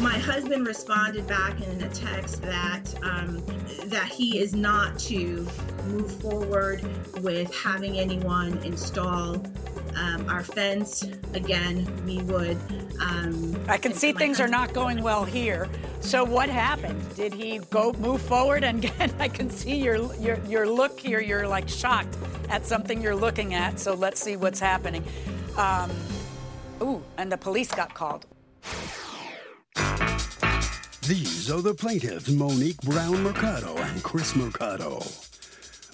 My husband responded back in a text that um, that he is not to move forward with having anyone install um, our fence. Again, we would. Um, I can see things husband- are not going well here. So what happened? Did he go move forward? And again, I can see your your your look here. You're like shocked at something you're looking at. So let's see what's happening. Um, ooh, and the police got called. These are the plaintiffs, Monique Brown Mercado and Chris Mercado.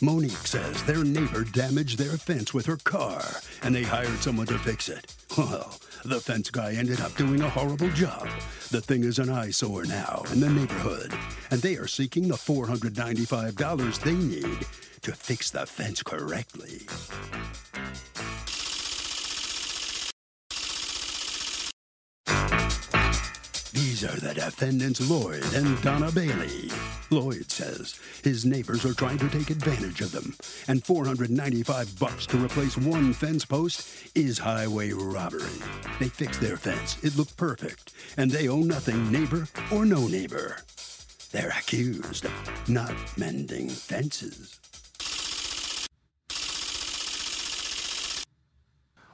Monique says their neighbor damaged their fence with her car and they hired someone to fix it. Well, the fence guy ended up doing a horrible job. The thing is an eyesore now in the neighborhood, and they are seeking the $495 they need to fix the fence correctly. These are the defendants Lloyd and Donna Bailey. Lloyd says his neighbors are trying to take advantage of them, and 495 bucks to replace one fence post is highway robbery. They fixed their fence, it looked perfect, and they owe nothing, neighbor or no neighbor. They're accused of not mending fences.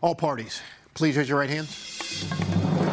All parties, please raise your right hand.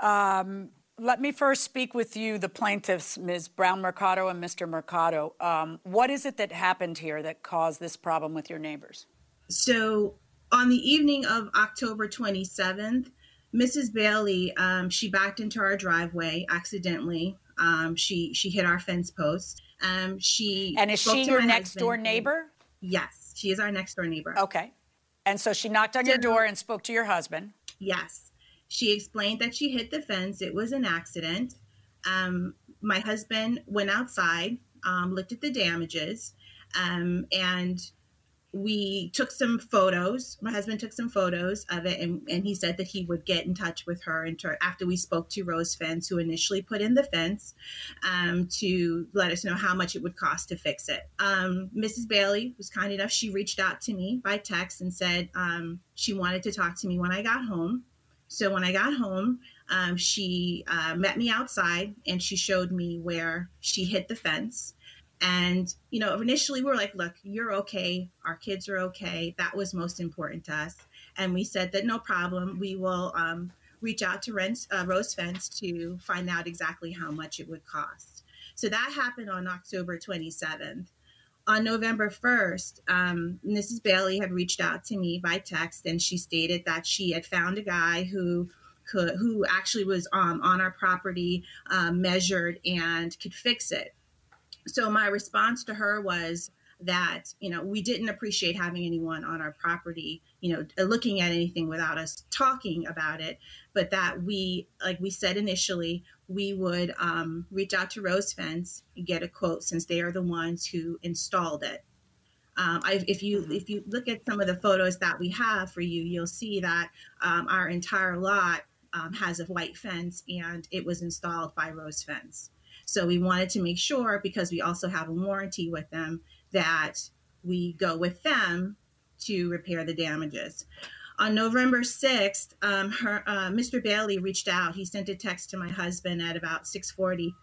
Um, let me first speak with you, the plaintiffs, Ms. Brown Mercado and Mr. Mercado. Um, what is it that happened here that caused this problem with your neighbors? So, on the evening of October 27th, Mrs. Bailey, um, she backed into our driveway accidentally. Um, she she hit our fence post. Um, she and is she your next door neighbor? Yes, she is our next door neighbor. Okay, and so she knocked on so, your door and spoke to your husband. Yes. She explained that she hit the fence. It was an accident. Um, my husband went outside, um, looked at the damages, um, and we took some photos. My husband took some photos of it, and, and he said that he would get in touch with her after we spoke to Rose Fence, who initially put in the fence, um, to let us know how much it would cost to fix it. Um, Mrs. Bailey was kind enough; she reached out to me by text and said um, she wanted to talk to me when I got home. So when I got home, um, she uh, met me outside and she showed me where she hit the fence. And, you know, initially we were like, look, you're okay. Our kids are okay. That was most important to us. And we said that no problem. We will um, reach out to Rents, uh, Rose Fence to find out exactly how much it would cost. So that happened on October 27th on November 1st, um, Mrs. Bailey had reached out to me by text and she stated that she had found a guy who could, who actually was um, on our property, um, measured and could fix it. So my response to her was that you know we didn't appreciate having anyone on our property you know looking at anything without us talking about it but that we like we said initially we would um, reach out to Rose Fence and get a quote since they are the ones who installed it. Um, I, if you mm-hmm. if you look at some of the photos that we have for you, you'll see that um, our entire lot um, has a white fence and it was installed by Rose Fence. So we wanted to make sure, because we also have a warranty with them, that we go with them to repair the damages. On November 6th, um, her, uh, Mr. Bailey reached out. He sent a text to my husband at about 640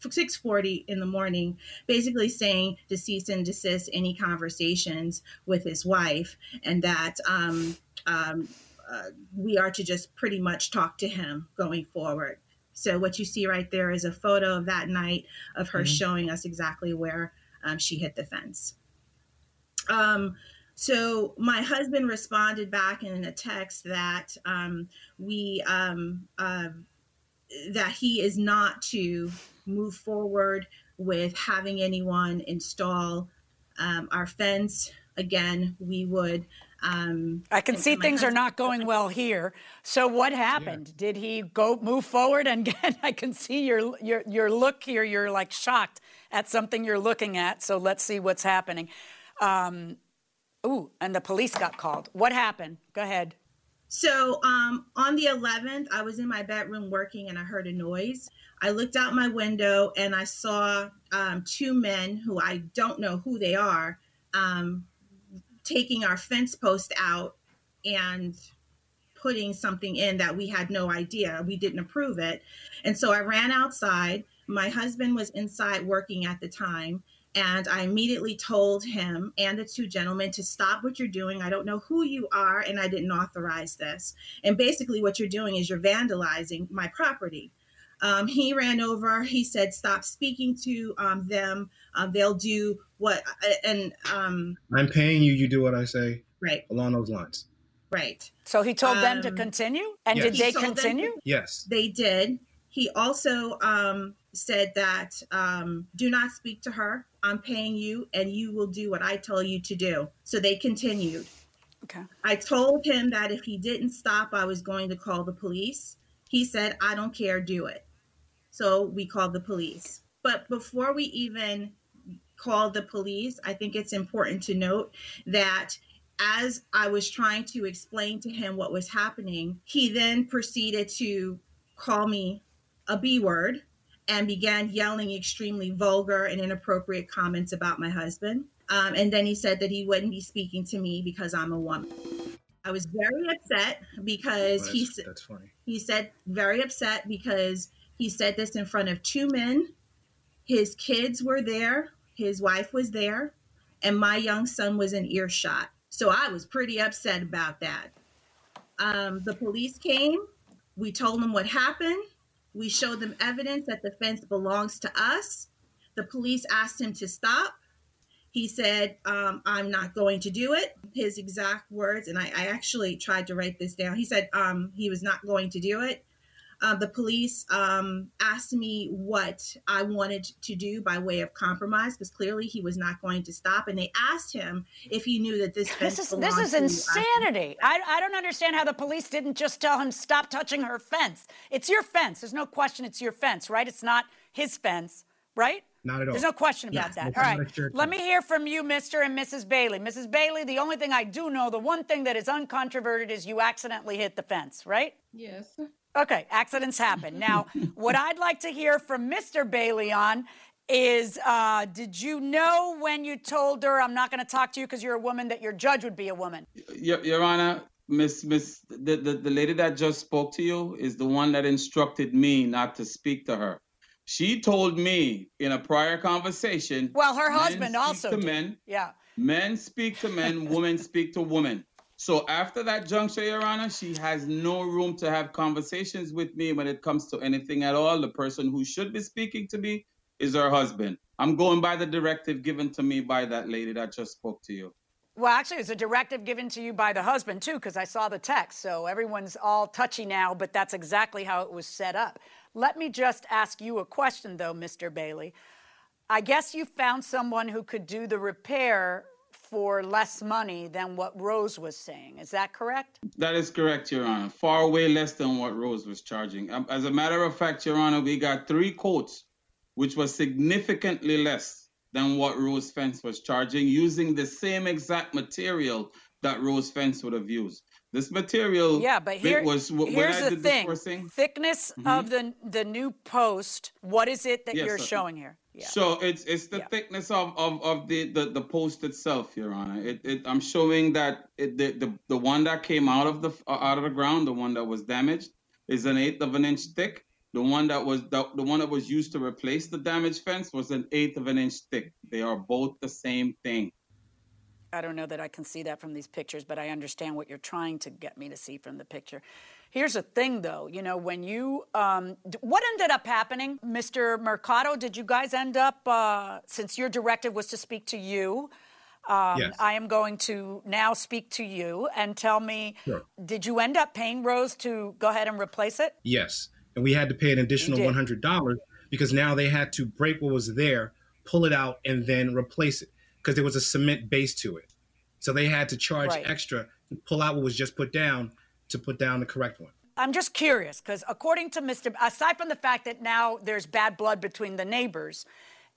6:40 in the morning, basically saying to cease and desist any conversations with his wife, and that um, um, uh, we are to just pretty much talk to him going forward. So what you see right there is a photo of that night of her mm-hmm. showing us exactly where um, she hit the fence. Um, so my husband responded back in a text that um, we um, uh, that he is not to move forward with having anyone install um, our fence. Again, we would. Um, I can see things are not going well here. So what happened? Yeah. Did he go move forward? And again, I can see your your your look here. You're like shocked at something you're looking at. So let's see what's happening. Um, ooh, and the police got called. What happened? Go ahead. So um, on the 11th, I was in my bedroom working and I heard a noise. I looked out my window and I saw um, two men who I don't know who they are um, taking our fence post out and putting something in that we had no idea. We didn't approve it. And so I ran outside. My husband was inside working at the time. And I immediately told him and the two gentlemen to stop what you're doing. I don't know who you are, and I didn't authorize this. And basically, what you're doing is you're vandalizing my property. Um, he ran over. He said, "Stop speaking to um, them. Uh, they'll do what." Uh, and um, I'm paying you. You do what I say. Right. Along those lines. Right. So he told them to um, continue, and yes. did they continue? To, yes, they did. He also um, said that um, do not speak to her. I'm paying you, and you will do what I tell you to do. So they continued. Okay. I told him that if he didn't stop, I was going to call the police. He said, I don't care, do it. So we called the police. But before we even called the police, I think it's important to note that as I was trying to explain to him what was happening, he then proceeded to call me a B word and began yelling extremely vulgar and inappropriate comments about my husband. Um, and then he said that he wouldn't be speaking to me because I'm a woman. I was very upset because well, he said that's funny. He said very upset because he said this in front of two men. His kids were there, his wife was there, and my young son was in earshot. So I was pretty upset about that. Um, the police came. We told them what happened. We showed them evidence that the fence belongs to us. The police asked him to stop. He said, um, I'm not going to do it. His exact words, and I, I actually tried to write this down. He said um, he was not going to do it uh, the police um, asked me what I wanted to do by way of compromise because clearly he was not going to stop. And they asked him if he knew that this this is this is insanity. I, I don't understand how the police didn't just tell him stop touching her fence. It's your fence. There's no question. It's your fence, right? It's not his fence, right? Not at all. There's no question about yes, that. All right. Let me hear from you, Mr. and Mrs. Bailey. Mrs. Bailey, the only thing I do know, the one thing that is uncontroverted is you accidentally hit the fence, right? Yes. Okay, accidents happen. Now, what I'd like to hear from Mr. Bailey on is uh, did you know when you told her I'm not going to talk to you because you're a woman that your judge would be a woman? Your, your Honor, Miss Miss the, the, the lady that just spoke to you is the one that instructed me not to speak to her. She told me in a prior conversation. Well, her husband also. To did. men. Yeah. Men speak to men, women speak to women. So after that juncture, Your Honor, she has no room to have conversations with me when it comes to anything at all. The person who should be speaking to me is her husband. I'm going by the directive given to me by that lady that just spoke to you. Well, actually, it's a directive given to you by the husband, too, because I saw the text. So everyone's all touchy now, but that's exactly how it was set up. Let me just ask you a question, though, Mr. Bailey. I guess you found someone who could do the repair for less money than what Rose was saying. Is that correct? That is correct, Your Honor. Far way less than what Rose was charging. Um, as a matter of fact, Your Honor, we got three quotes, which was significantly less than what Rose Fence was charging, using the same exact material that Rose Fence would have used. This material yeah, but here, was when here's I the did thing: thickness Mhm. of the the new post. What is it that Yes, you're sir. showing here? Yeah. So it's it's the Yeah. thickness of, of, of the, the, the post itself, Your Honor. It, it I'm showing that it, the, the the one that came out of the uh, out of the ground, the one that was damaged, is an eighth of an inch thick. The one that was the, the one that was used to replace the damaged fence was an eighth of an inch thick. They are both the same thing. I don't know that I can see that from these pictures, but I understand what you're trying to get me to see from the picture. Here's the thing, though. You know, when you, um, d- what ended up happening, Mr. Mercado? Did you guys end up, uh, since your directive was to speak to you? Um, Yes. I am going to now speak to you and tell me, Sure. did you end up paying Rose to go ahead and replace it? Yes. And we had to pay an additional $100 because now they had to break what was there, pull it out, and then replace it because there was a cement base to it. So they had to charge Right. extra and pull out what was just put down to put down the correct one. I'm just curious because according to Mr. Aside from the fact that now there's bad blood between the neighbors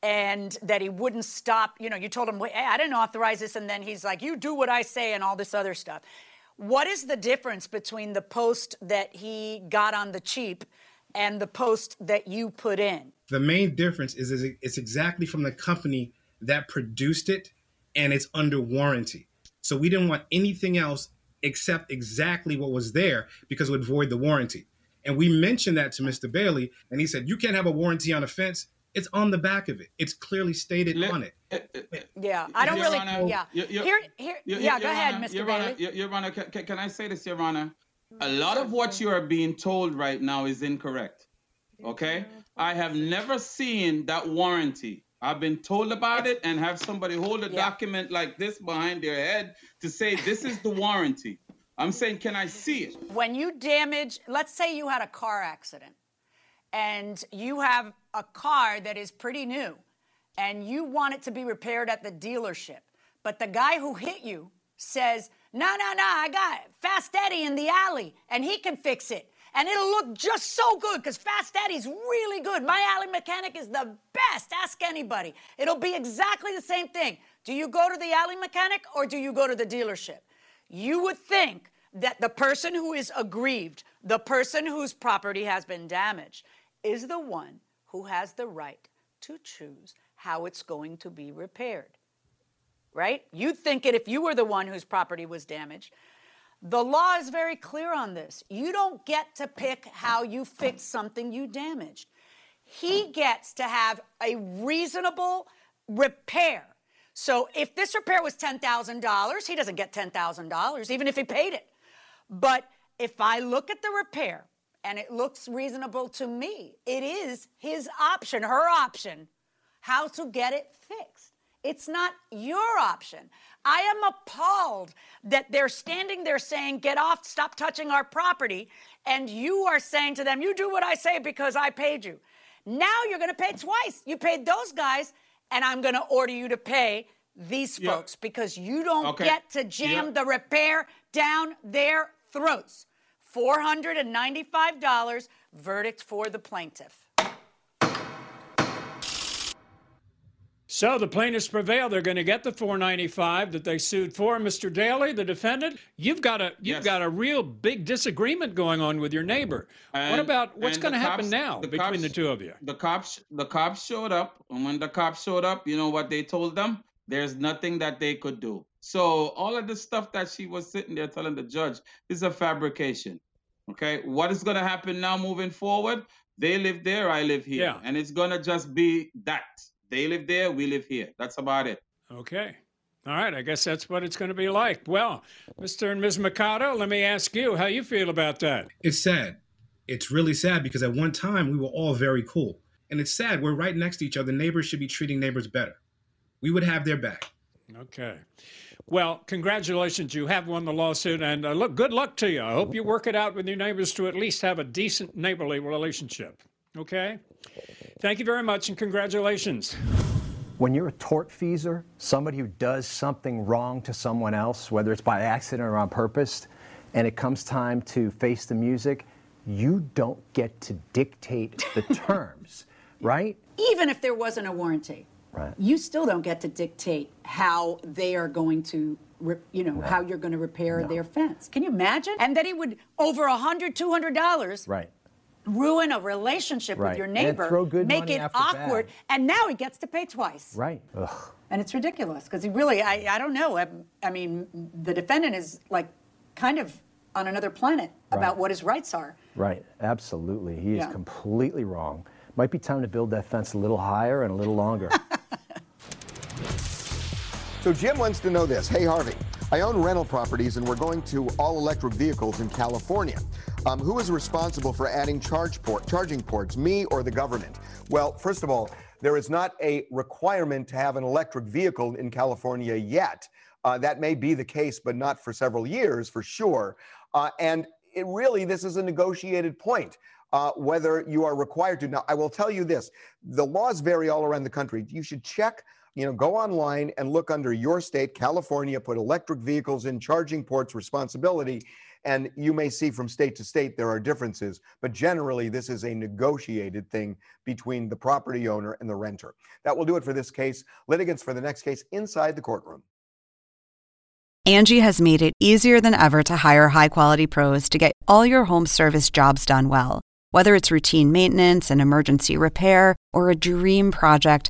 and that he wouldn't stop, you know, you told him, "Wait, I didn't authorize this. And then he's like, you do what I say and all this other stuff. What is the difference between the post that he got on the cheap and the post that you put in? The main difference is, is it's exactly from the company that produced it and it's under warranty. So we didn't want anything else except exactly what was there because it would void the warranty. And we mentioned that to Mr. Bailey, and he said, You can't have a warranty on a fence. It's on the back of it. It's clearly stated Let- on it. uh, uh, Yeah, I don't Your really. Honor, yeah, your- your- here, here. Your- yeah, Your go ahead, Honor, Mr. Your Bailey. Honor, Your, Your Honor, can, can- can I say this, Your Honor? A lot of what you are being told right now is incorrect. Okay? I have never seen that warranty. I've been told about it and have somebody hold a Yeah. document like this behind their head to say this is the warranty. I'm saying, can I see it? when you damage, let's say you had a car accident and you have a car that is pretty new and you want it to be repaired at the dealership, but the guy who hit you says, No, no, no, I got Fast Eddie in the alley and he can fix it. And it'll look just so good because Fast Eddie's really good. My alley mechanic is the best. Ask anybody. It'll be exactly the same thing. Do you go to the alley mechanic or do you go to the dealership? You would think that the person who is aggrieved, the person whose property has been damaged, is the one who has the right to choose how it's going to be repaired. Right? You'd think it if you were the one whose property was damaged. The law is very clear on this. You don't get to pick how you fix something you damaged. He gets to have a reasonable repair. So if this repair was $10,000, he doesn't get $10,000, even if he paid it. But if I look at the repair and it looks reasonable to me, it is his option, her option, how to get it fixed. It's not your option. I am appalled that they're standing there saying, Get off, stop touching our property. And you are saying to them, You do what I say because I paid you. Now you're going to pay twice. You paid those guys, and I'm going to order you to pay these Yeah. folks because you don't Okay. get to jam Yeah. the repair down their throats. $495, verdict for the plaintiff. So the plaintiffs prevail. They're going to get the 495 that they sued for. Mr. Bailey, the defendant, you've got a you've Yes. got a real big disagreement going on with your neighbor. what about what's going to happen now the between cops- the two of you? The cops, the cops showed up, and when the cops showed up, you know what they told them? There's nothing that they could do. So all of the stuff that she was sitting there telling the judge is a fabrication. Okay, what is going to happen now moving forward? They live there, I live here, Yeah. and it's going to just be that. They live there, we live here. That's about it. Okay. All right, I guess that's what it's going to be like. Well, Mr. and Ms. Mercado, let me ask you how you feel about that. It's sad. It's really sad because at one time we were all very cool. And it's sad. We're right next to each other. Neighbors should be treating neighbors better. We would have their back. Okay. Well, congratulations. You have won the lawsuit, and uh, look, good luck to you. I hope you work it out with your neighbors to at least have a decent neighborly relationship. Okay? Thank you very much, and congratulations. When you're a tortfeasor, somebody who does something wrong to someone else, whether it's by accident or on purpose, and it comes time to face the music, you don't get to dictate the terms, right? Even if there wasn't a warranty, Right. you still don't get to dictate how they are going to you know, how you're going to repair their fence. Can you imagine? And then he would over a hundred, two hundred dollars Right. Ruin a relationship Right. with your neighbor, throw good make money it awkward, bad. and now he gets to pay twice. Right. Ugh. And it's ridiculous because he really, I, I don't know. I, I mean, the defendant is like kind of on another planet about Right. what his rights are. Right. Absolutely. He Yeah. is completely wrong. Might be time to build that fence a little higher and a little longer. So Jim wants to know this. Hey, Harvey, I own rental properties and we're going to all electric vehicles in California. Um, who is responsible for adding charge port, charging ports, me or the government? Well, first of all, there is not a requirement to have an electric vehicle in California yet. Uh, that may be the case, but not for several years for sure. Uh, and it really, this is a negotiated point. Uh, whether you are required to. Now, I will tell you this the laws vary all around the country. You should check you know, go online and look under your state, California, put electric vehicles in charging ports responsibility. And you may see from state to state there are differences, but generally this is a negotiated thing between the property owner and the renter. That will do it for this case. Litigants for the next case inside the courtroom. Angie has made it easier than ever to hire high quality pros to get all your home service jobs done well. Whether it's routine maintenance, and emergency repair, or a dream project,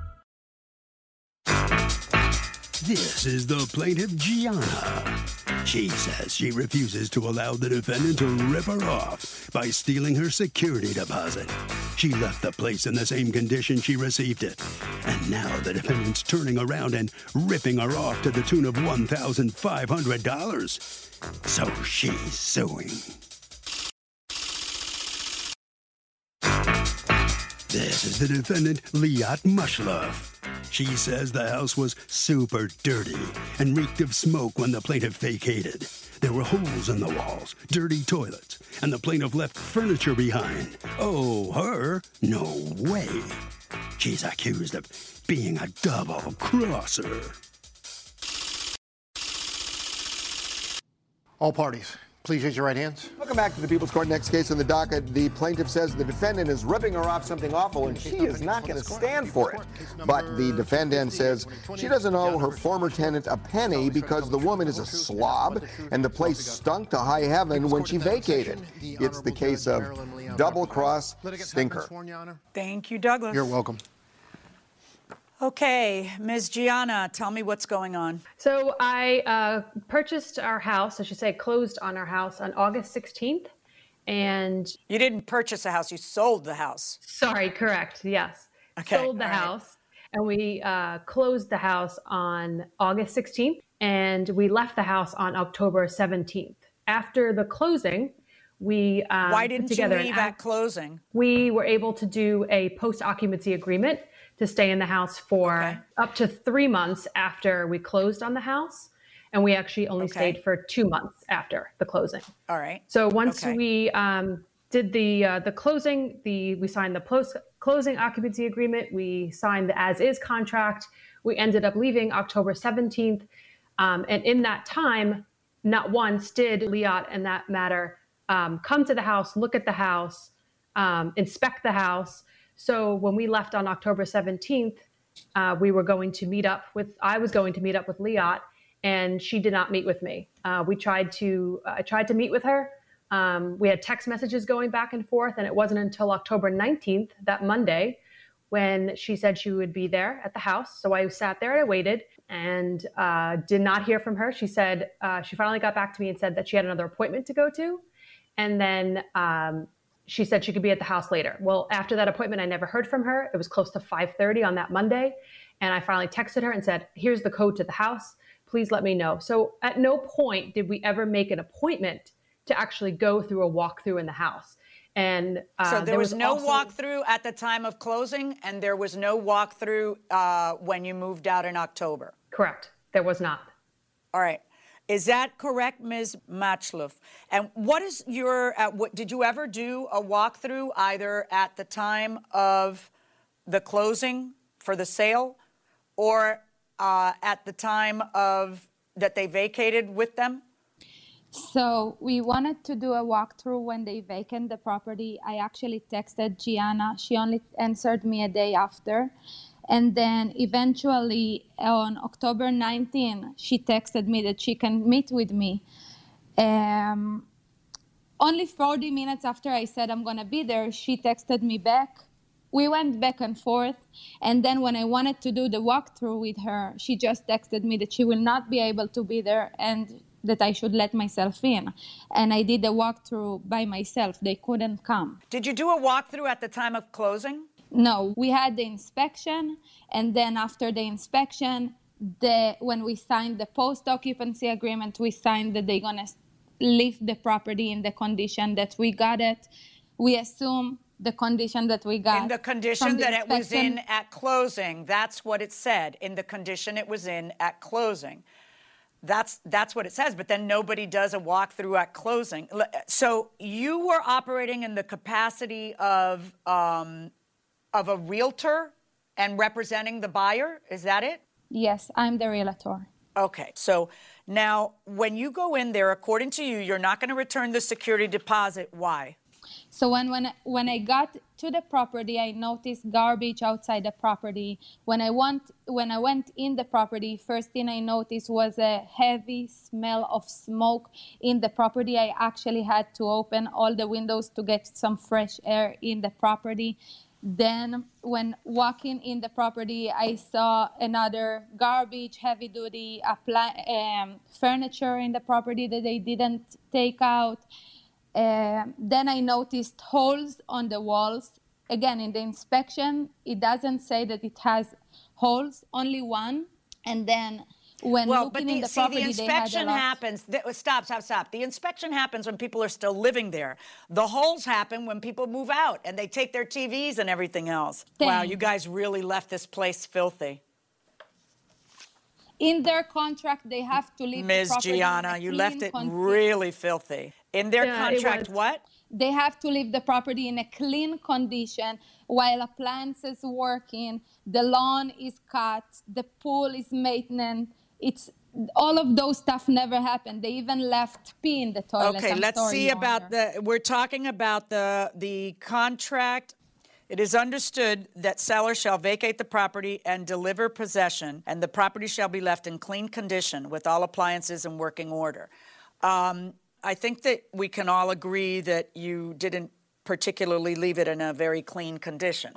This is the plaintiff, Gianna. She says she refuses to allow the defendant to rip her off by stealing her security deposit. She left the place in the same condition she received it. And now the defendant's turning around and ripping her off to the tune of $1,500. So she's suing. This is the defendant, Liat Mushlove. She says the house was super dirty and reeked of smoke when the plaintiff vacated. There were holes in the walls, dirty toilets, and the plaintiff left furniture behind. Oh, her? No way. She's accused of being a double crosser. All parties, please raise your right hands. Welcome back to the People's Court. Next case on the docket. The plaintiff says the defendant is ripping her off something awful and she is not going to stand for it. But the defendant says she doesn't owe her former tenant a penny because the woman is a slob and the place stunk to high heaven when she vacated. It's the case of double cross stinker. Thank you, Douglas. You're welcome. Okay, Ms. Gianna, tell me what's going on. So I uh, purchased our house, I should say, closed on our house on August 16th. And you didn't purchase a house, you sold the house. Sorry, correct. Yes. Okay, Sold the all right. house. And we uh, closed the house on August 16th. And we left the house on October 17th. After the closing, we um, Why didn't you leave at closing? we were able to do a post occupancy agreement to stay in the house for up to three months after we closed on the house. And we actually only Okay. stayed for two months after the closing. All right. So once Okay. we um, did the uh, the closing, the we signed the post closing occupancy agreement. We signed the as is contract. We ended up leaving October seventeenth, um, and in that time, not once did Liat and that matter um, come to the house, look at the house, um, inspect the house. So when we left on October seventeenth, uh, we were going to meet up with. I was going to meet up with Liat, and she did not meet with me. Uh, we tried to. I tried to meet with her. Um, we had text messages going back and forth, and it wasn't until October 19th, that Monday, when she said she would be there at the house. So I sat there and I waited and uh, did not hear from her. She said uh, she finally got back to me and said that she had another appointment to go to. And then um, she said she could be at the house later. Well, after that appointment, I never heard from her. It was close to 5:30 on that Monday, and I finally texted her and said, "Here's the code to the house. Please let me know." So at no point did we ever make an appointment to actually go through a walkthrough in the house. And uh, so there, was, no also- walkthrough at the time of closing, and there was no walkthrough uh, when you moved out in October. Correct. There was not. All right. Is that correct, Ms. Matchloff? And what is your, uh, what, did you ever do a walkthrough either at the time of the closing for the sale or uh, at the time of that they vacated with them? So we wanted to do a walkthrough when they vacant the property. I actually texted Gianna. She only answered me a day after. And then eventually on October 19, she texted me that she can meet with me. Um, only 40 minutes after I said I'm going to be there, she texted me back. We went back and forth. And then when I wanted to do the walkthrough with her, she just texted me that she will not be able to be there and that I should let myself in. And I did the walkthrough by myself. They couldn't come. Did you do a walkthrough at the time of closing? No, we had the inspection, and then after the inspection, the when we signed the post occupancy agreement, we signed that they're gonna leave the property in the condition that we got it. We assume the condition that we got In the condition the that it was in at closing. That's what it said. In the condition it was in at closing. That's that's what it says. But then nobody does a walkthrough at closing. So you were operating in the capacity of um, of a realtor and representing the buyer. Is that it? Yes, I'm the realtor. Okay. So now, when you go in there, according to you, you're not going to return the security deposit. Why? So when when I- when I got to the property, I noticed garbage outside the property. When I went when I went in the property, first thing I noticed was a heavy smell of smoke in the property. I actually had to open all the windows to get some fresh air in the property. Then, when walking in the property, I saw another garbage, heavy duty um, furniture in the property that they didn't take out. Um, then I noticed holes on the walls. Again, in the inspection, it doesn't say that it has holes, only one. And then when well, looking but in the, the see, property, the they had a inspection lot. happens. th- stop, stop, stop. The inspection happens when people are still living there. The holes happen when people move out and they take their TVs and everything else. Wow, you guys really left this place filthy. In their contract, they have to leave Ms. property Gianna, you left it condition. really filthy. In their Yeah, contract, what? They have to leave the property in a clean condition while appliances working, the lawn is cut, the pool is maintenance. It's all of those stuff never happened. They even left pee in the toilet. Okay, I'm let's sorry, see about Honor. the. We're talking about the the contract. It is understood that seller shall vacate the property and deliver possession, and the property shall be left in clean condition with all appliances in working order. Um, I think that we can all agree that you didn't particularly leave it in a very clean condition.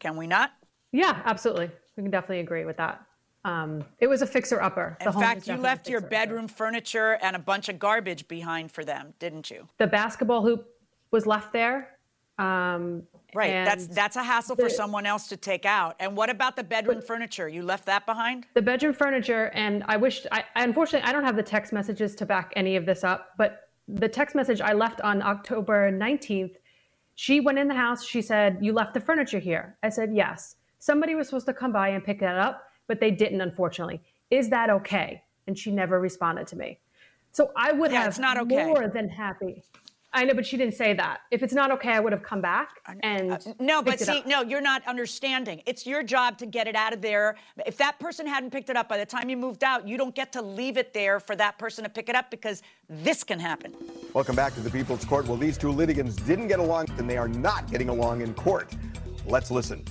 Can we not? Yeah, absolutely. We can definitely agree with that. Um, it was a fixer upper. In fact, you left your bedroom furniture and a bunch of garbage behind for them, didn't you? The basketball hoop was left there. Um, Right. That's that's a hassle for someone else to take out. And what about the bedroom furniture? You left that behind? the bedroom furniture and i wish I, I unfortunately i don't have the text messages to back any of this up but the text message i left on october 19th she went in the house she said you left the furniture here i said yes somebody was supposed to come by and pick that up but they didn't unfortunately is that okay and she never responded to me so i would Yeah, have it's not okay. more than happy i know but she didn't say that if it's not okay i would have come back and Uh, No, but picked it see, up. no, you're not understanding. It's your job to get it out of there. If that person hadn't picked it up by the time you moved out, you don't get to leave it there for that person to pick it up because this can happen. Welcome back to the People's Court. Well, these two litigants didn't get along, and they are not getting along in court. Let's listen.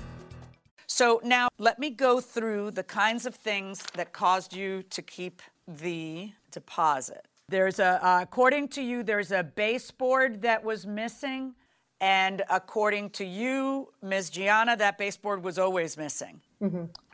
So now let me go through the kinds of things that caused you to keep the deposit. There's a, uh, according to you, there's a baseboard that was missing. And according to you, Ms. Gianna, that baseboard was always missing.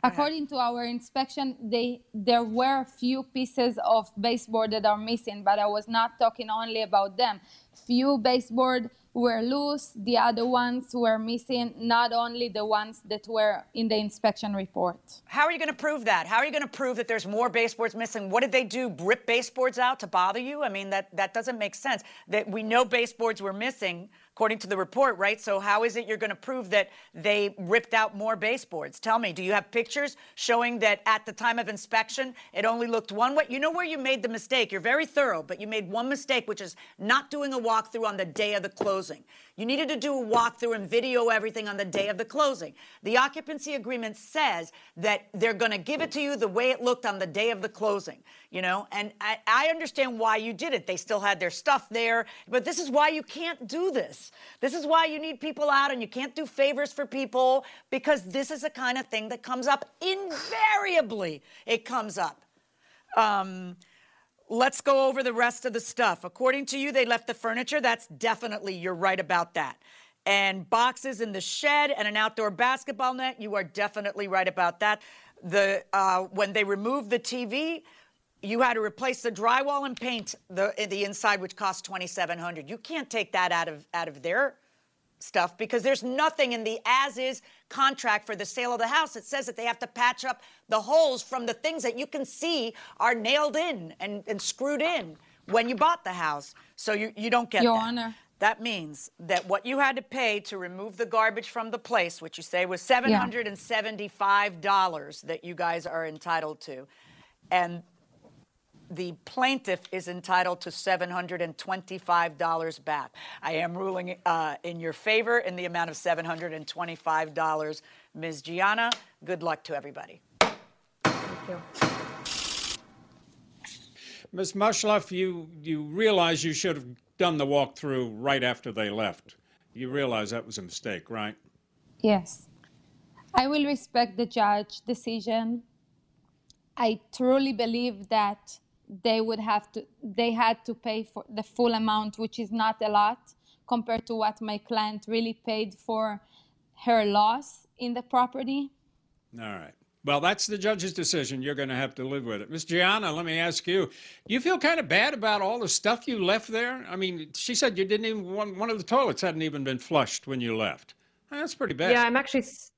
According to our inspection, they there were a few pieces of baseboard that are missing, but I was not talking only about them. Few baseboard were loose, the other ones were missing, not only the ones that were in the inspection report. How are you going to prove that? How are you going to prove that there's more baseboards missing? What did they do? Rip baseboards out to bother you? I mean, that, that doesn't make sense. That we know baseboards were missing according to the report, right? So how is it you're going to prove that they ripped out more baseboards? Tell me, do you have pictures showing that at the time of inspection it only looked one way? You know where you made the mistake. You're very thorough, but you made one mistake, which is not doing a walkthrough on the day of the closing. You needed to do a walkthrough and video everything on the day of the closing. The occupancy agreement says that they're going to give it to you the way it looked on the day of the closing, you know? And I, I understand why you did it. They still had their stuff there, but this is why you can't do this. This is why you need people out and you can't do favors for people because this is the kind of thing that comes up invariably. It comes up. Um, Let's go over the rest of the stuff. According to you, they left the furniture. That's definitely, you're right about that. And boxes in the shed and an outdoor basketball net. You are definitely right about that. The uh, when they removed the TV, you had to replace the drywall and paint the the inside, which cost twenty seven hundred. You can't take that out of out of their stuff because there's nothing in the as is contract for the sale of the house that says that they have to patch up the holes from the things that you can see are nailed in and, and screwed in when you bought the house. So you, you don't get Your that. Honor. That means that what you had to pay to remove the garbage from the place, which you say was $775 that you guys are entitled to, and the plaintiff is entitled to $725 back. I am ruling uh, in your favor in the amount of $725. Ms. Gianna, good luck to everybody. Thank you. Ms. Mushloff, you, you realize you should have done the walkthrough right after they left. You realize that was a mistake, right? Yes. I will respect the judge decision. I truly believe that they would have to they had to pay for the full amount which is not a lot compared to what my client really paid for her loss in the property All right. Well, that's the judge's decision. You're going to have to live with it. Miss Gianna, let me ask you. You feel kind of bad about all the stuff you left there? I mean, she said you didn't even, one, one of the toilets hadn't even been flushed when you left. That's pretty bad. Yeah, I'm actually, s-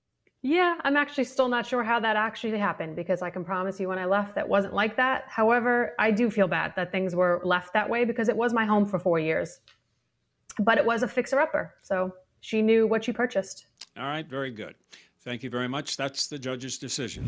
yeah, I'm actually still not sure how that actually happened because I can promise you when I left that wasn't like that. However, I do feel bad that things were left that way because it was my home for four years. But it was a fixer upper, so she knew what she purchased. All right, very good. Thank you very much. That's the judge's decision.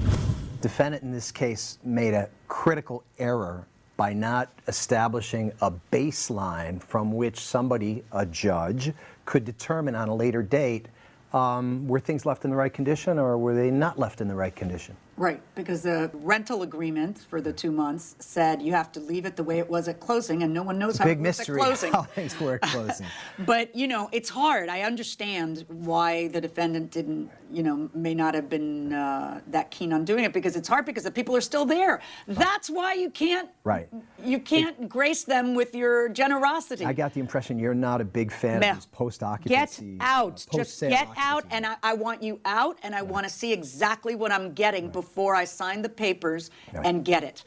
Defendant in this case made a critical error by not establishing a baseline from which somebody, a judge, could determine on a later date um, were things left in the right condition or were they not left in the right condition. Right, because the rental agreement for the two months said you have to leave it the way it was at closing, and no one knows It's how big it mystery closing. how things were at closing. But you know, it's hard. I understand why the defendant didn't, you know, may not have been uh, that keen on doing it because it's hard because the people are still there. That's why you can't Right. you can't grace them with your generosity. I got the impression you're not a big fan of these post Get occupancy. out. Just post-sale get out, and I, I want you out, and I want to see exactly what I'm getting before I sign the papers and get it.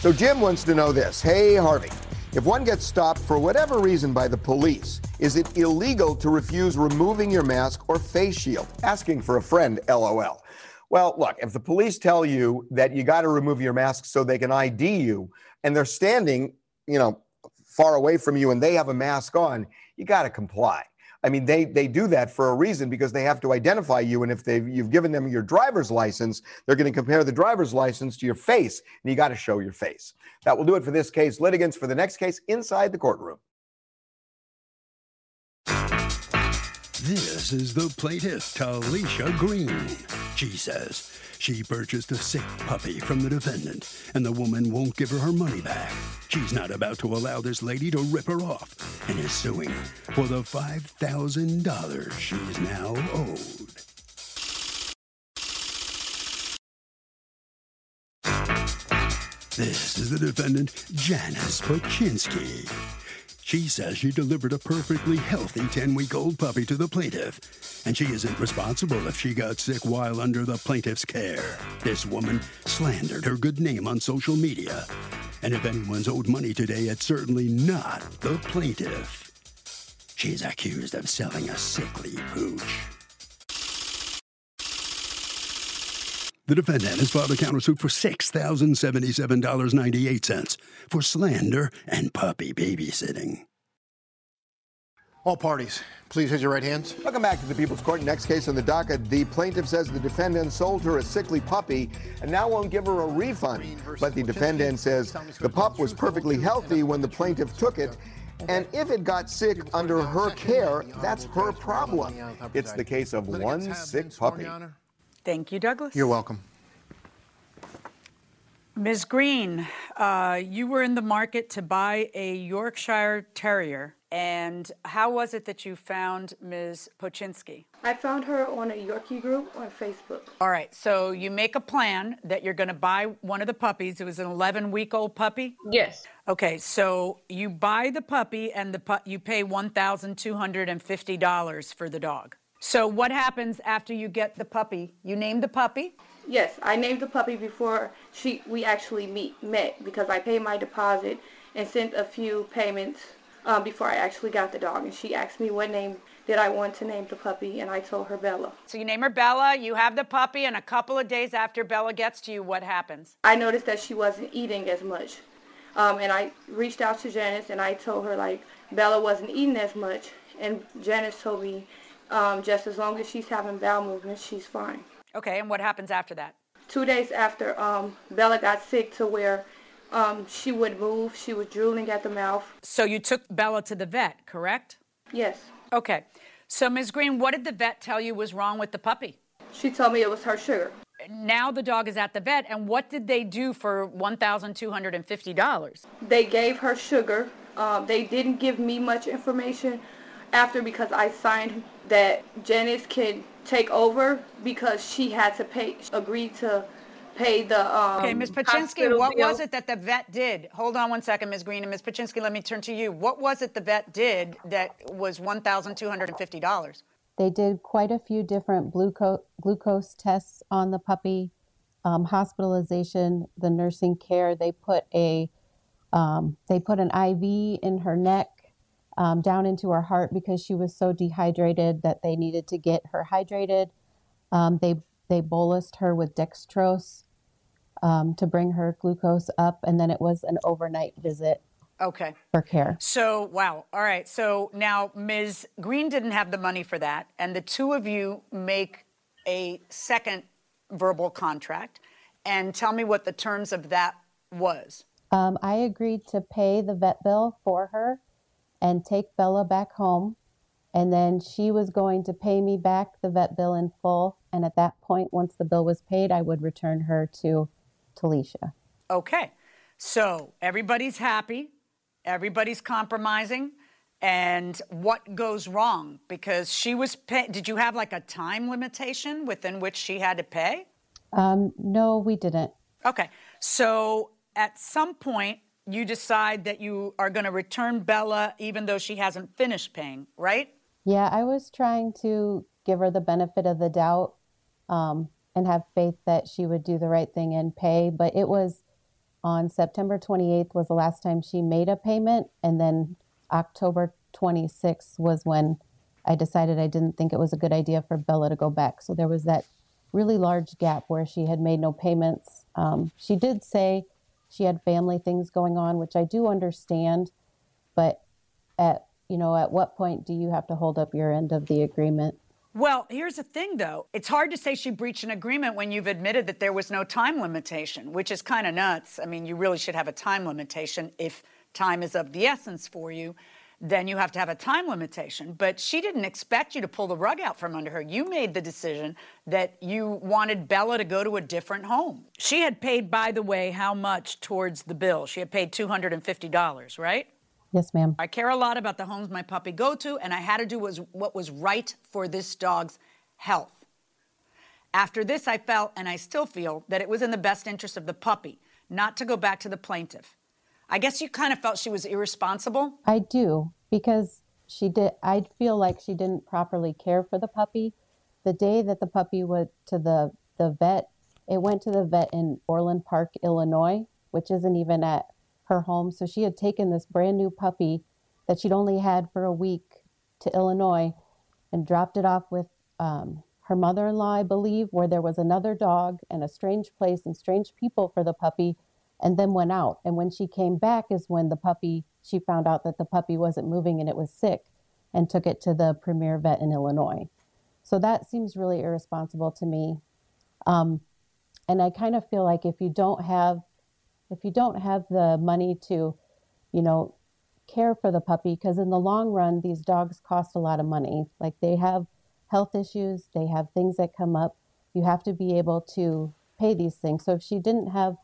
So Jim wants to know this. Hey, Harvey, if one gets stopped for whatever reason by the police, is it illegal to refuse removing your mask or face shield? Asking for a friend, LOL. Well, look, if the police tell you that you got to remove your mask so they can ID you, and they're standing, you know, far away from you and they have a mask on, you got to comply. I mean, they they do that for a reason because they have to identify you, and if they you've given them your driver's license, they're going to compare the driver's license to your face, and you got to show your face. That will do it for this case. Litigants for the next case inside the courtroom. This is the plaintiff, Talisha Green. She says she purchased a sick puppy from the defendant, and the woman won't give her her money back. She's not about to allow this lady to rip her off and is suing for the $5,000 she's now owed. This is the defendant, Janice Paczynski. She says she delivered a perfectly healthy 10 week old puppy to the plaintiff, and she isn't responsible if she got sick while under the plaintiff's care. This woman slandered her good name on social media, and if anyone's owed money today, it's certainly not the plaintiff. She's accused of selling a sickly pooch. The defendant has filed a countersuit for $6,077.98 for slander and puppy babysitting. All parties, please raise your right hands. Welcome back to the People's Court. Next case on the docket. The plaintiff says the defendant sold her a sickly puppy and now won't give her a refund. But the defendant says the pup was perfectly healthy when the plaintiff took it. And if it got sick under her care, that's her problem. It's the case of one sick puppy. Thank you, Douglas. You're welcome. Ms. Green, uh, you were in the market to buy a Yorkshire Terrier. And how was it that you found Ms. Paczynski? I found her on a Yorkie group on Facebook. All right, so you make a plan that you're going to buy one of the puppies. It was an 11 week old puppy? Yes. Okay, so you buy the puppy and the pu- you pay $1,250 for the dog. So what happens after you get the puppy? You name the puppy? Yes, I named the puppy before she we actually meet met because I paid my deposit and sent a few payments um, before I actually got the dog. And she asked me what name did I want to name the puppy, and I told her Bella. So you name her Bella, you have the puppy, and a couple of days after Bella gets to you, what happens? I noticed that she wasn't eating as much. Um, and I reached out to Janice and I told her like Bella wasn't eating as much. And Janice told me um, just as long as she's having bowel movements, she's fine. Okay, and what happens after that? Two days after um, Bella got sick to where um, she would move, she was drooling at the mouth. So you took Bella to the vet, correct? Yes. Okay. So, Ms. Green, what did the vet tell you was wrong with the puppy? She told me it was her sugar. Now the dog is at the vet, and what did they do for $1,250? They gave her sugar. Um, they didn't give me much information after because I signed that Janice can take over because she had to pay, agreed to pay the um, Okay, Ms. Paczynski, what bill. was it that the vet did? Hold on one second, Ms. Green. And Ms. Paczynski, let me turn to you. What was it the vet did that was $1,250? They did quite a few different glucose, glucose tests on the puppy, um, hospitalization, the nursing care. They put a um, they put an IV in her neck um, down into her heart because she was so dehydrated that they needed to get her hydrated. Um, they they bolused her with dextrose um, to bring her glucose up, and then it was an overnight visit Okay. for care. So, wow. All right. So now Ms. Green didn't have the money for that, and the two of you make a second verbal contract. And tell me what the terms of that was. Um, I agreed to pay the vet bill for her and take Bella back home. And then she was going to pay me back the vet bill in full. And at that point, once the bill was paid, I would return her to Talisha. Okay. So everybody's happy, everybody's compromising. And what goes wrong? Because she was pay- did you have like a time limitation within which she had to pay? Um, no, we didn't. Okay. So at some point, you decide that you are going to return Bella even though she hasn't finished paying, right? Yeah, I was trying to give her the benefit of the doubt um, and have faith that she would do the right thing and pay. But it was on September 28th was the last time she made a payment, and then October 26th was when I decided I didn't think it was a good idea for Bella to go back. So there was that really large gap where she had made no payments. Um, she did say she had family things going on, which I do understand, but at you know at what point do you have to hold up your end of the agreement? Well, here's the thing though. It's hard to say she breached an agreement when you've admitted that there was no time limitation, which is kind of nuts. I mean, you really should have a time limitation if time is of the essence for you. Then you have to have a time limitation. But she didn't expect you to pull the rug out from under her. You made the decision that you wanted Bella to go to a different home. She had paid, by the way, how much towards the bill? She had paid $250, right? Yes, ma'am. I care a lot about the homes my puppy go to, and I had to do was what was right for this dog's health. After this, I felt, and I still feel, that it was in the best interest of the puppy not to go back to the plaintiff. I guess you kind of felt she was irresponsible. I do because she did. I feel like she didn't properly care for the puppy. The day that the puppy went to the the vet, it went to the vet in Orland Park, Illinois, which isn't even at her home. So she had taken this brand new puppy that she'd only had for a week to Illinois and dropped it off with um, her mother in law, I believe, where there was another dog and a strange place and strange people for the puppy, and then went out. And when she came back, is when the puppy, she found out that the puppy wasn't moving and it was sick and took it to the premier vet in Illinois. So that seems really irresponsible to me. Um, and I kind of feel like if you don't have if you don't have the money to, you know, care for the puppy, because in the long run, these dogs cost a lot of money. Like they have health issues, they have things that come up. You have to be able to pay these things. So if she didn't have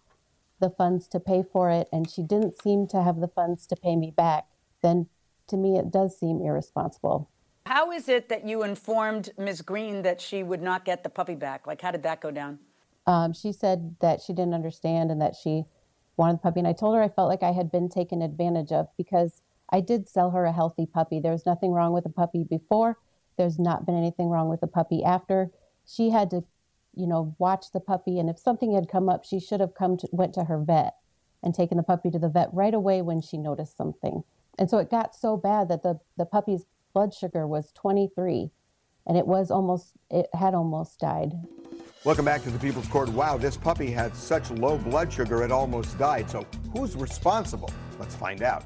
the funds to pay for it and she didn't seem to have the funds to pay me back, then to me it does seem irresponsible. How is it that you informed Ms. Green that she would not get the puppy back? Like, how did that go down? Um, she said that she didn't understand and that she wanted the puppy. And I told her I felt like I had been taken advantage of because I did sell her a healthy puppy. There was nothing wrong with the puppy before. There's not been anything wrong with the puppy after. She had to, you know, watch the puppy. And if something had come up, she should have come to, went to her vet and taken the puppy to the vet right away when she noticed something. And so it got so bad that the, the puppy's blood sugar was 23 and it was almost it had almost died welcome back to the people's court wow this puppy had such low blood sugar it almost died so who's responsible let's find out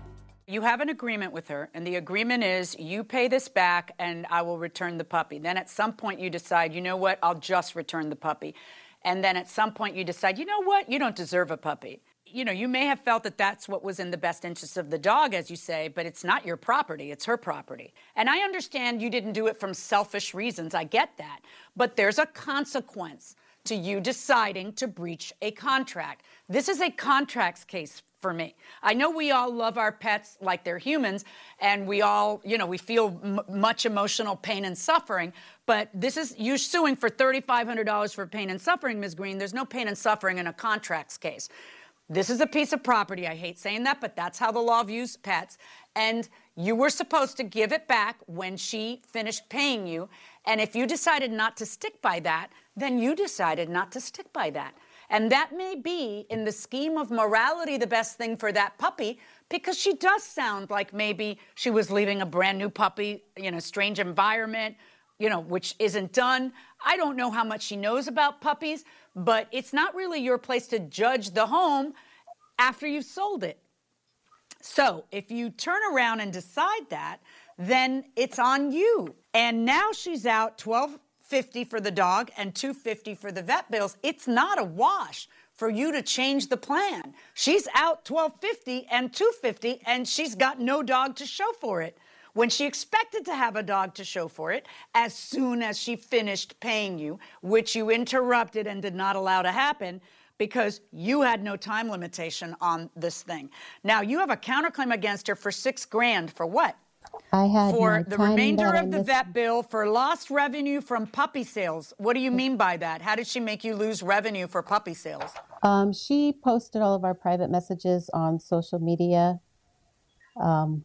you have an agreement with her, and the agreement is you pay this back and I will return the puppy. Then at some point you decide, you know what, I'll just return the puppy. And then at some point you decide, you know what, you don't deserve a puppy you know, you may have felt that that's what was in the best interest of the dog, as you say, but it's not your property, it's her property. And I understand you didn't do it from selfish reasons, I get that. But there's a consequence to you deciding to breach a contract. This is a contracts case for me. I know we all love our pets like they're humans, and we all, you know, we feel m- much emotional pain and suffering. But this is you're suing for $3,500 for pain and suffering, Ms. Green. There's no pain and suffering in a contracts case. This is a piece of property. I hate saying that, but that's how the law views pets. And you were supposed to give it back when she finished paying you. And if you decided not to stick by that, then you decided not to stick by that. And that may be, in the scheme of morality, the best thing for that puppy because she does sound like maybe she was leaving a brand new puppy in a strange environment, you know, which isn't done. I don't know how much she knows about puppies, but it's not really your place to judge the home after you've sold it. So if you turn around and decide that, then it's on you. And now she's out 1250 for the dog and 250 for the vet bills. It's not a wash for you to change the plan. She's out 1250 and 250 and she's got no dog to show for it when she expected to have a dog to show for it as soon as she finished paying you, which you interrupted and did not allow to happen because you had no time limitation on this thing. Now you have a counterclaim against her for six grand for what? I had for the remainder of the vet bill for lost revenue from puppy sales. What do you mean by that? How did she make you lose revenue for puppy sales? Um, she posted all of our private messages on social media. Um,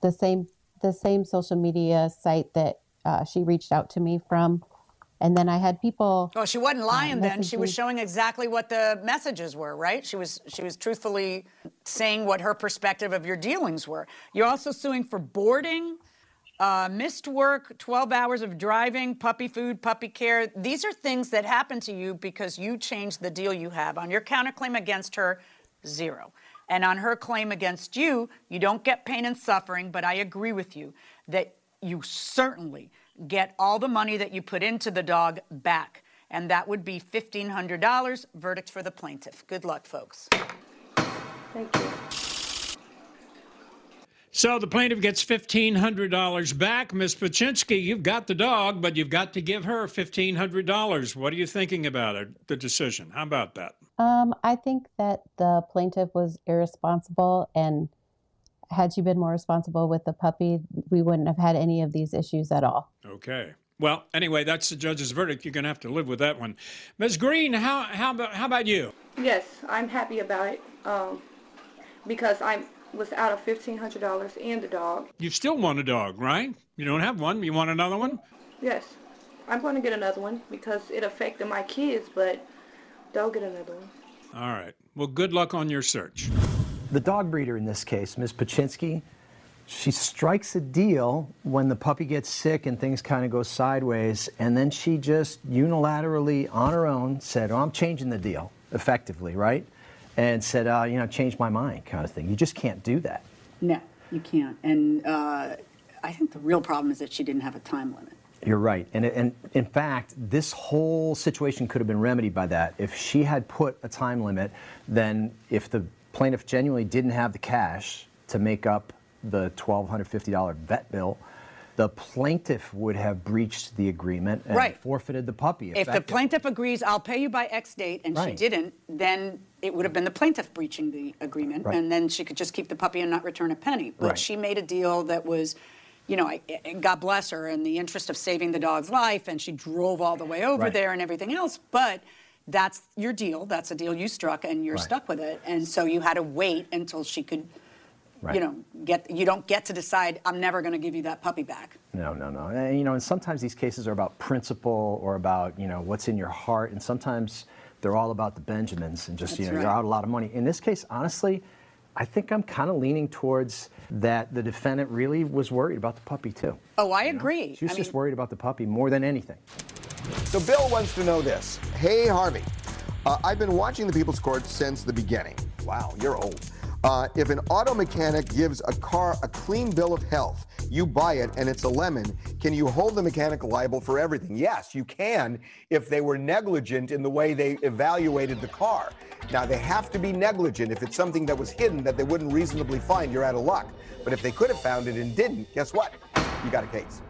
the same the same social media site that uh, she reached out to me from. And then I had people. Well, she wasn't lying uh, then. She was showing exactly what the messages were, right? She was she was truthfully saying what her perspective of your dealings were. You're also suing for boarding, uh, missed work, 12 hours of driving, puppy food, puppy care. These are things that happen to you because you changed the deal you have. On your counterclaim against her, zero. And on her claim against you, you don't get pain and suffering, but I agree with you that you certainly get all the money that you put into the dog back. And that would be $1,500. Verdict for the plaintiff. Good luck, folks. Thank you. So the plaintiff gets $1,500 back. Ms. Paczynski, you've got the dog, but you've got to give her $1,500. What are you thinking about it, the decision? How about that? Um, I think that the plaintiff was irresponsible, and had she been more responsible with the puppy, we wouldn't have had any of these issues at all. Okay. Well, anyway, that's the judge's verdict. You're going to have to live with that one. Ms. Green, how, how, about, how about you? Yes, I'm happy about it um, because I was out of fifteen hundred dollars and the dog. You still want a dog, right? You don't have one. You want another one? Yes, I'm going to get another one because it affected my kids, but they'll get another one. All right. Well, good luck on your search. The dog breeder in this case, Ms. Paczynski, She strikes a deal when the puppy gets sick and things kind of go sideways, and then she just unilaterally, on her own, said, "Oh, I'm changing the deal," effectively, right? And said, uh, "You know, change my mind," kind of thing. You just can't do that. No, you can't. And uh, I think the real problem is that she didn't have a time limit. You're right. And, and in fact, this whole situation could have been remedied by that. If she had put a time limit, then if the plaintiff genuinely didn't have the cash to make up the $1,250 vet bill, the plaintiff would have breached the agreement and Right. forfeited the puppy. If the plaintiff agrees, I'll pay you by X date, and she didn't, then it would have been the plaintiff breaching the agreement, Right. and then she could just keep the puppy and not return a penny. But Right. she made a deal that was, you know, I- God bless her, in the interest of saving the dog's life, and she drove all the way over Right. there and everything else. But that's your deal. That's a deal you struck, and you're Right. stuck with it. And so you had to wait until she could. Right. You know, get you don't get to decide. I'm never going to give you that puppy back. No, no, no. And, you know, and sometimes these cases are about principle or about, you know, what's in your heart. And sometimes they're all about the Benjamins and just, you That's know, you're out a lot of money. In this case, honestly, I think I'm kind of leaning towards that the defendant really was worried about the puppy, too. Oh, I agree. She was I just mean- worried about the puppy more than anything. So Bill wants to know this. Hey, Harvey, uh, I've been watching the People's Court since the beginning. Wow, you're old. Uh, if an auto mechanic gives a car a clean bill of health, you buy it and it's a lemon, can you hold the mechanic liable for everything? Yes, you can if they were negligent in the way they evaluated the car. Now, they have to be negligent. If it's something that was hidden that they wouldn't reasonably find, you're out of luck. But if they could have found it and didn't, guess what? You got a case.